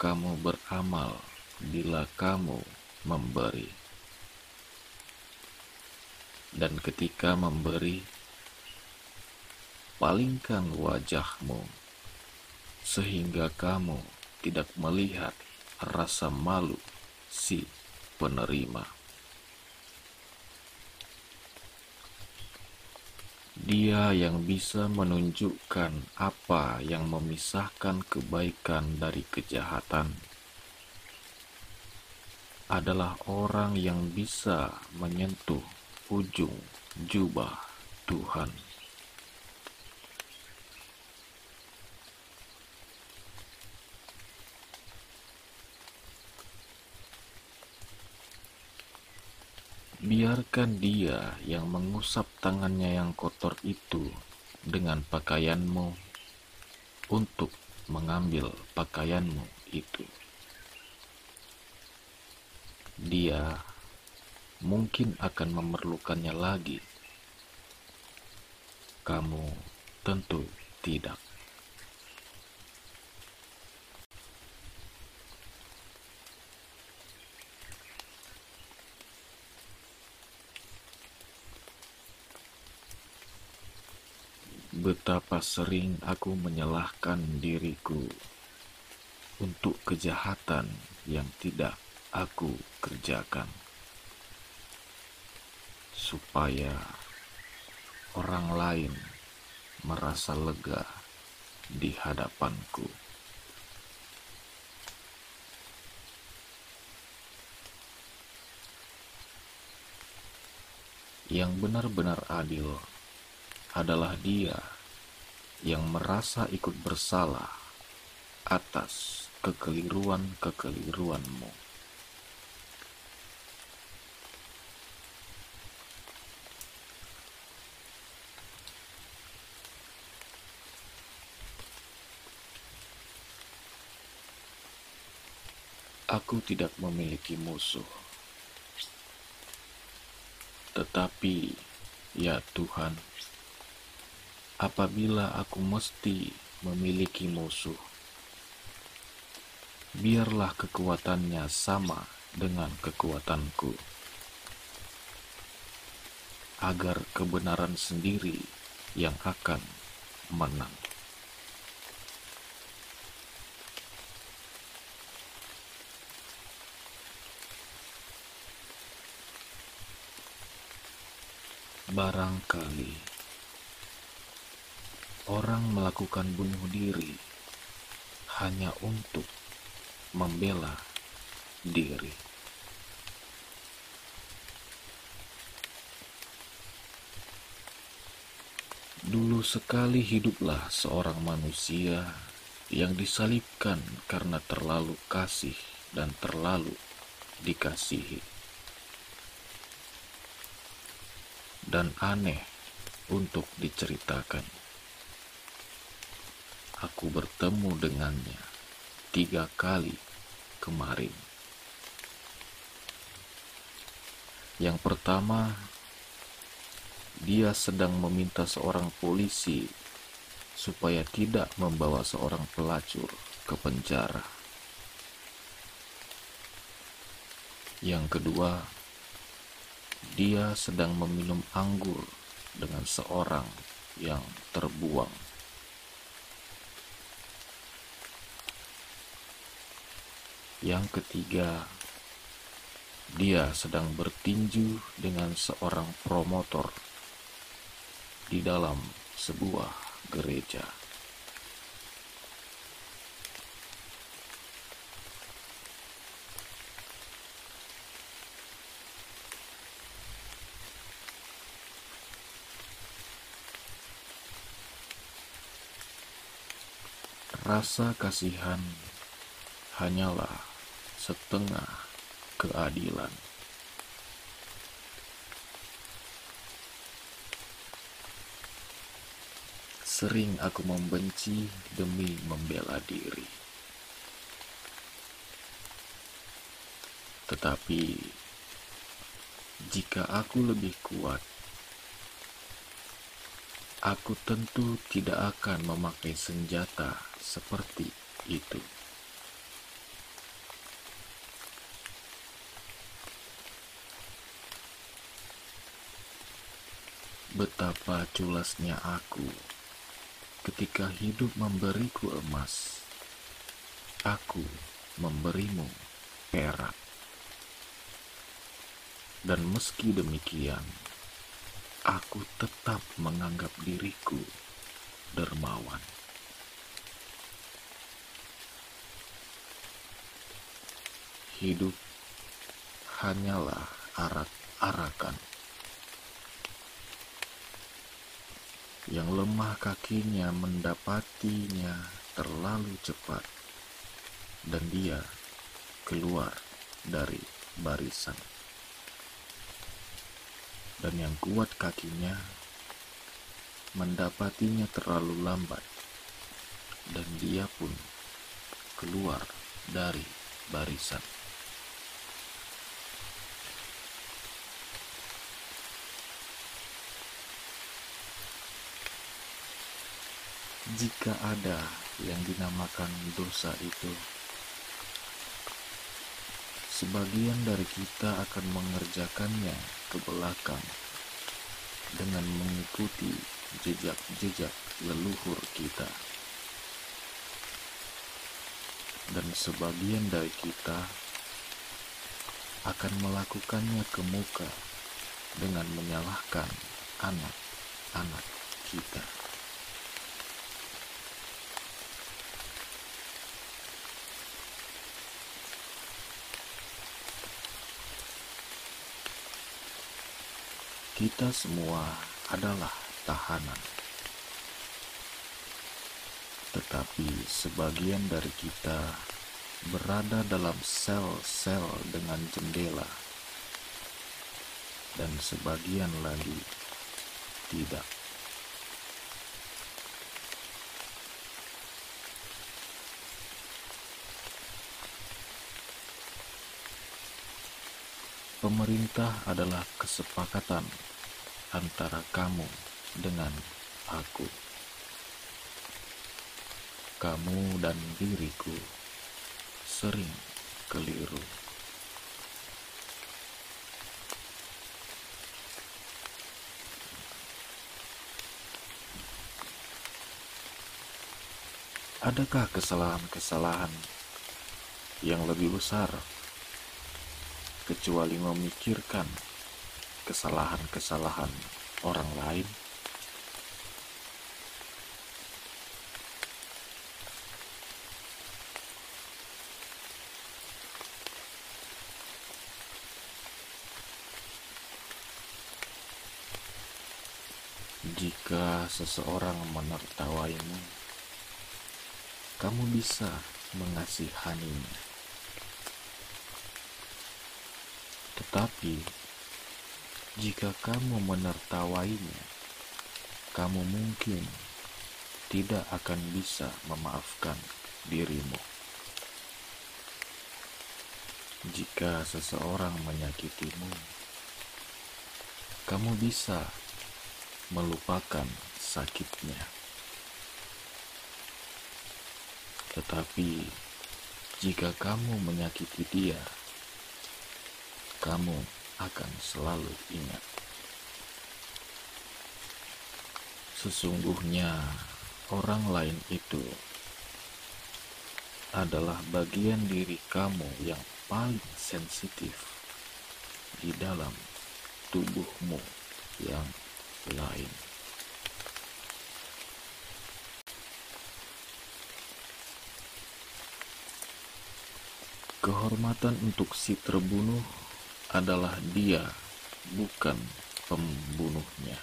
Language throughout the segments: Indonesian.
Kamu beramal bila kamu memberi. Dan ketika memberi, palingkan wajahmu sehingga kamu tidak melihat rasa malu si penerima. Dia yang bisa menunjukkan apa yang memisahkan kebaikan dari kejahatan adalah orang yang bisa menyentuh ujung jubah Tuhan. Biarkan dia yang mengusap tangannya yang kotor itu dengan pakaianmu untuk mengambil pakaianmu itu. Dia mungkin akan memerlukannya lagi. Kamu tentu tidak. Betapa sering aku menyalahkan diriku untuk kejahatan yang tidak aku kerjakan, supaya orang lain merasa lega di hadapanku. Yang benar-benar adil adalah dia yang merasa ikut bersalah atas kekeliruan-kekeliruanmu. Aku tidak memiliki musuh, tetapi ya Tuhan apabila aku mesti memiliki musuh. Biarlah kekuatannya sama dengan kekuatanku, agar kebenaran sendiri yang akan menang. Barangkali orang melakukan bunuh diri hanya untuk membela diri. Dulu sekali hiduplah seorang manusia yang disalibkan karena terlalu kasih dan terlalu dikasihi. Dan aneh untuk diceritakan aku bertemu dengannya tiga kali kemarin. Yang pertama, dia sedang meminta seorang polisi supaya tidak membawa seorang pelacur ke penjara. Yang kedua, dia sedang meminum anggur dengan seorang yang terbuang Yang ketiga, dia sedang bertinju dengan seorang promotor di dalam sebuah gereja. Rasa kasihan hanyalah setengah keadilan. Sering aku membenci demi membela diri. Tetapi jika aku lebih kuat, aku tentu tidak akan memakai senjata seperti itu. Betapa culasnya aku ketika hidup memberiku emas, aku memberimu perak. Dan meski demikian, aku tetap menganggap diriku dermawan. Hidup hanyalah arak-arakan. Yang lemah kakinya mendapatinya terlalu cepat, dan dia keluar dari barisan. Dan yang kuat kakinya mendapatinya terlalu lambat, dan dia pun keluar dari barisan. Jika ada yang dinamakan dosa itu, sebagian dari kita akan mengerjakannya ke belakang dengan mengikuti jejak-jejak leluhur kita. Dan sebagian dari kita akan melakukannya ke muka dengan menyalahkan anak-anak kita. Kita semua adalah tahanan, tetapi sebagian dari kita berada dalam sel-sel dengan jendela, dan sebagian lagi tidak. Pemerintah adalah kesepakatan antara kamu dengan aku. Kamu dan diriku sering keliru. Adakah kesalahan-kesalahan yang lebih besar kecuali memikirkan kesalahan-kesalahan orang lain. Jika seseorang menertawaimu, kamu bisa mengasihaninya. Tetapi, jika kamu menertawainya, kamu mungkin tidak akan bisa memaafkan dirimu. Jika seseorang menyakitimu, kamu bisa melupakan sakitnya. Tetapi, jika kamu menyakiti dia, kamu akan selalu ingat. Sesungguhnya, orang lain itu adalah bagian diri kamu yang paling sensitif di dalam tubuhmu yang lain. Kehormatan untuk si terbunuh adalah dia, bukan pembunuhnya.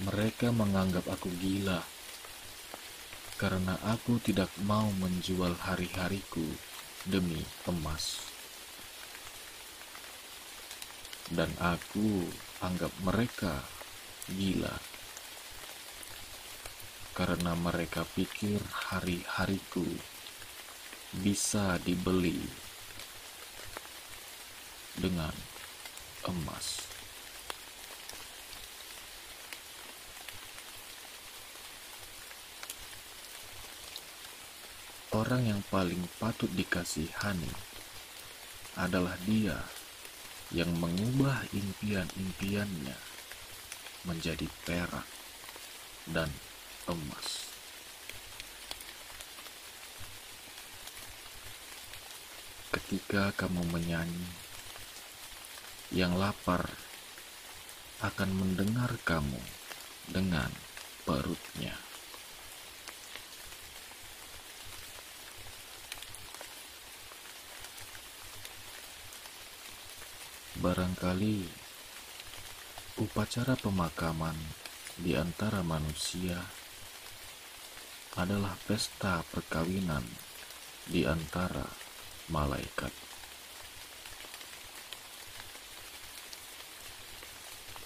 Mereka menganggap aku gila karena aku tidak mau menjual hari-hariku demi emas. Dan aku anggap mereka gila karena mereka pikir hari-hariku bisa dibeli dengan emas. orang yang paling patut dikasihani adalah dia yang mengubah impian-impiannya menjadi perak dan emas. Ketika kamu menyanyi, yang lapar akan mendengar kamu dengan perutnya. Barangkali upacara pemakaman di antara manusia adalah pesta perkawinan di antara malaikat.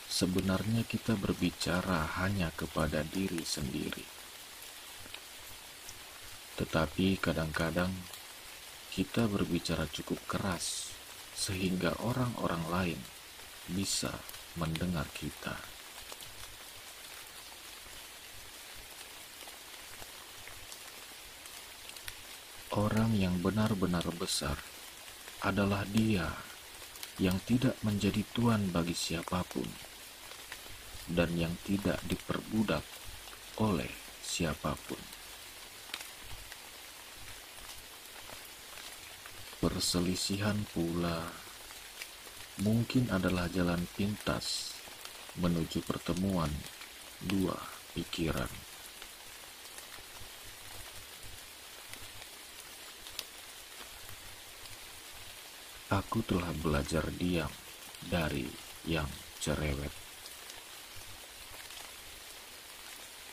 Sebenarnya kita berbicara hanya kepada diri sendiri. Tetapi kadang-kadang kita berbicara cukup keras sehingga orang-orang lain bisa mendengar kita. Orang yang benar-benar besar adalah dia yang tidak menjadi tuan bagi siapa pun dan yang tidak diperbudak oleh siapa pun. Perselisihan pula mungkin adalah jalan pintas menuju pertemuan dua pikiran. Aku telah belajar diam dari yang cerewet.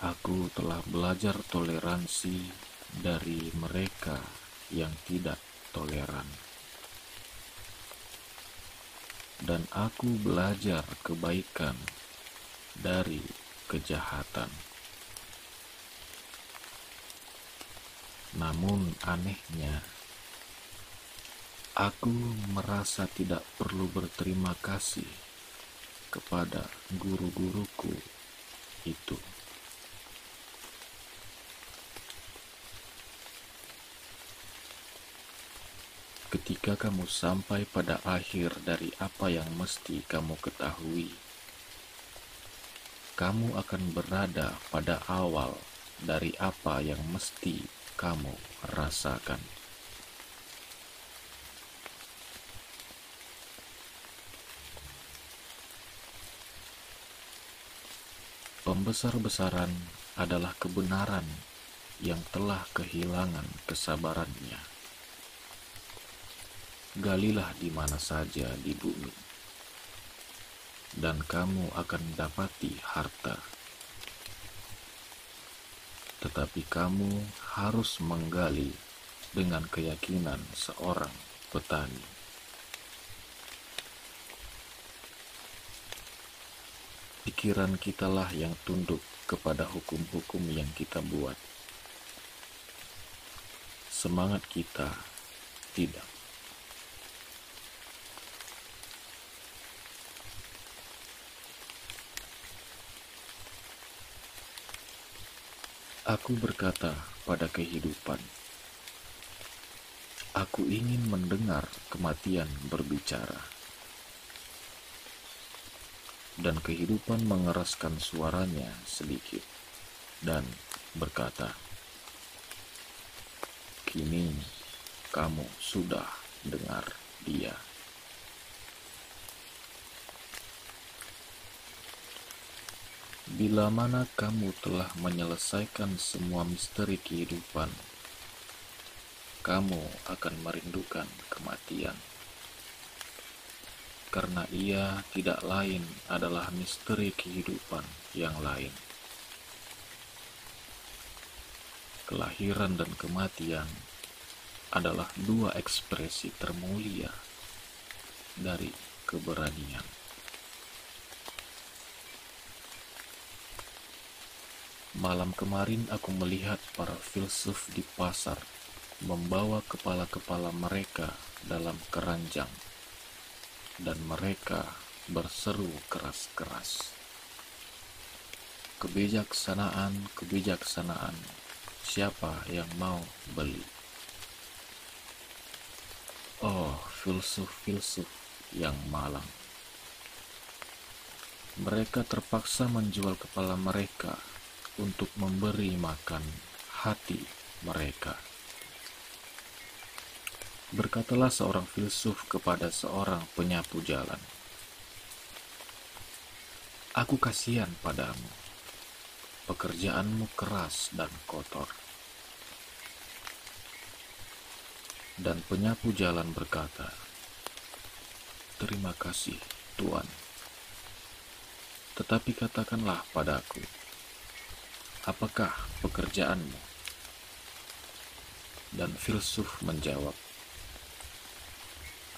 Aku telah belajar toleransi dari mereka yang tidak toleran. Dan aku belajar kebaikan dari kejahatan. Namun anehnya, aku merasa tidak perlu berterima kasih kepada guru-guruku itu. Ketika kamu sampai pada akhir dari apa yang mesti kamu ketahui, kamu akan berada pada awal dari apa yang mesti kamu rasakan. Pembesar-besaran adalah kebenaran yang telah kehilangan kesabarannya galilah di mana saja di bumi, dan kamu akan dapati harta. Tetapi kamu harus menggali dengan keyakinan seorang petani. Pikiran kitalah yang tunduk kepada hukum-hukum yang kita buat. Semangat kita tidak. Aku berkata pada kehidupan, Aku ingin mendengar kematian berbicara. Dan kehidupan mengeraskan suaranya sedikit dan berkata, Kini kamu sudah dengar dia. Bila mana kamu telah menyelesaikan semua misteri kehidupan, kamu akan merindukan kematian. Karena ia tidak lain adalah misteri kehidupan yang lain. Kelahiran dan kematian adalah dua ekspresi termulia dari keberanian. Malam kemarin aku melihat para filsuf di pasar membawa kepala-kepala mereka dalam keranjang, dan mereka berseru keras-keras. Kebijaksanaan, kebijaksanaan, siapa yang mau beli? Oh, filsuf-filsuf yang malang. Mereka terpaksa menjual kepala mereka untuk memberi makan hati mereka. Berkatalah seorang filsuf kepada seorang penyapu jalan, "Aku kasihan padamu. Pekerjaanmu keras dan kotor." Dan penyapu jalan berkata, "Terima kasih, Tuan. Tetapi katakanlah padaku, apakah pekerjaanmu?" Dan filsuf menjawab,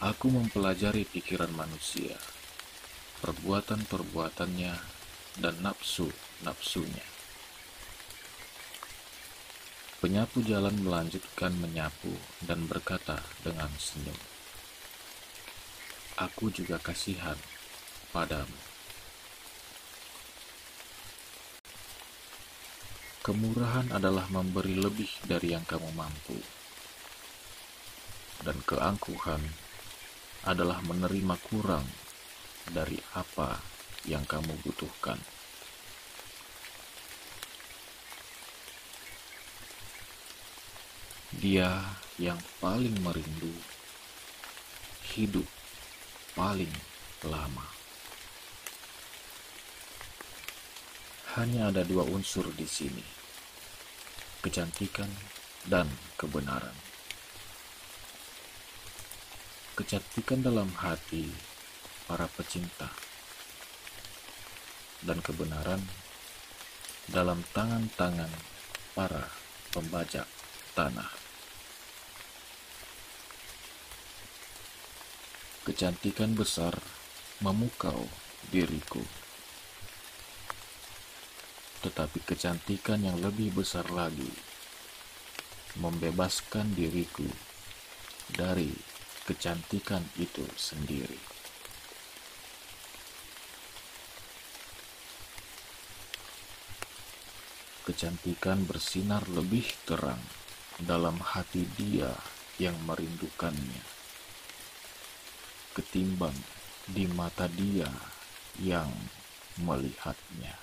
Aku mempelajari pikiran manusia, perbuatan-perbuatannya, dan nafsu-nafsunya. Penyapu jalan melanjutkan menyapu dan berkata dengan senyum, Aku juga kasihan padamu. Kemurahan adalah memberi lebih dari yang kamu mampu, dan keangkuhan adalah menerima kurang dari apa yang kamu butuhkan. Dia yang paling merindu hidup paling lama. Hanya ada dua unsur di sini: kecantikan dan kebenaran kecantikan dalam hati para pecinta dan kebenaran dalam tangan-tangan para pembajak tanah. Kecantikan besar memukau diriku, tetapi kecantikan yang lebih besar lagi membebaskan diriku dari kecantikan itu sendiri. Kecantikan bersinar lebih terang dalam hati dia yang merindukannya, ketimbang di mata dia yang melihatnya.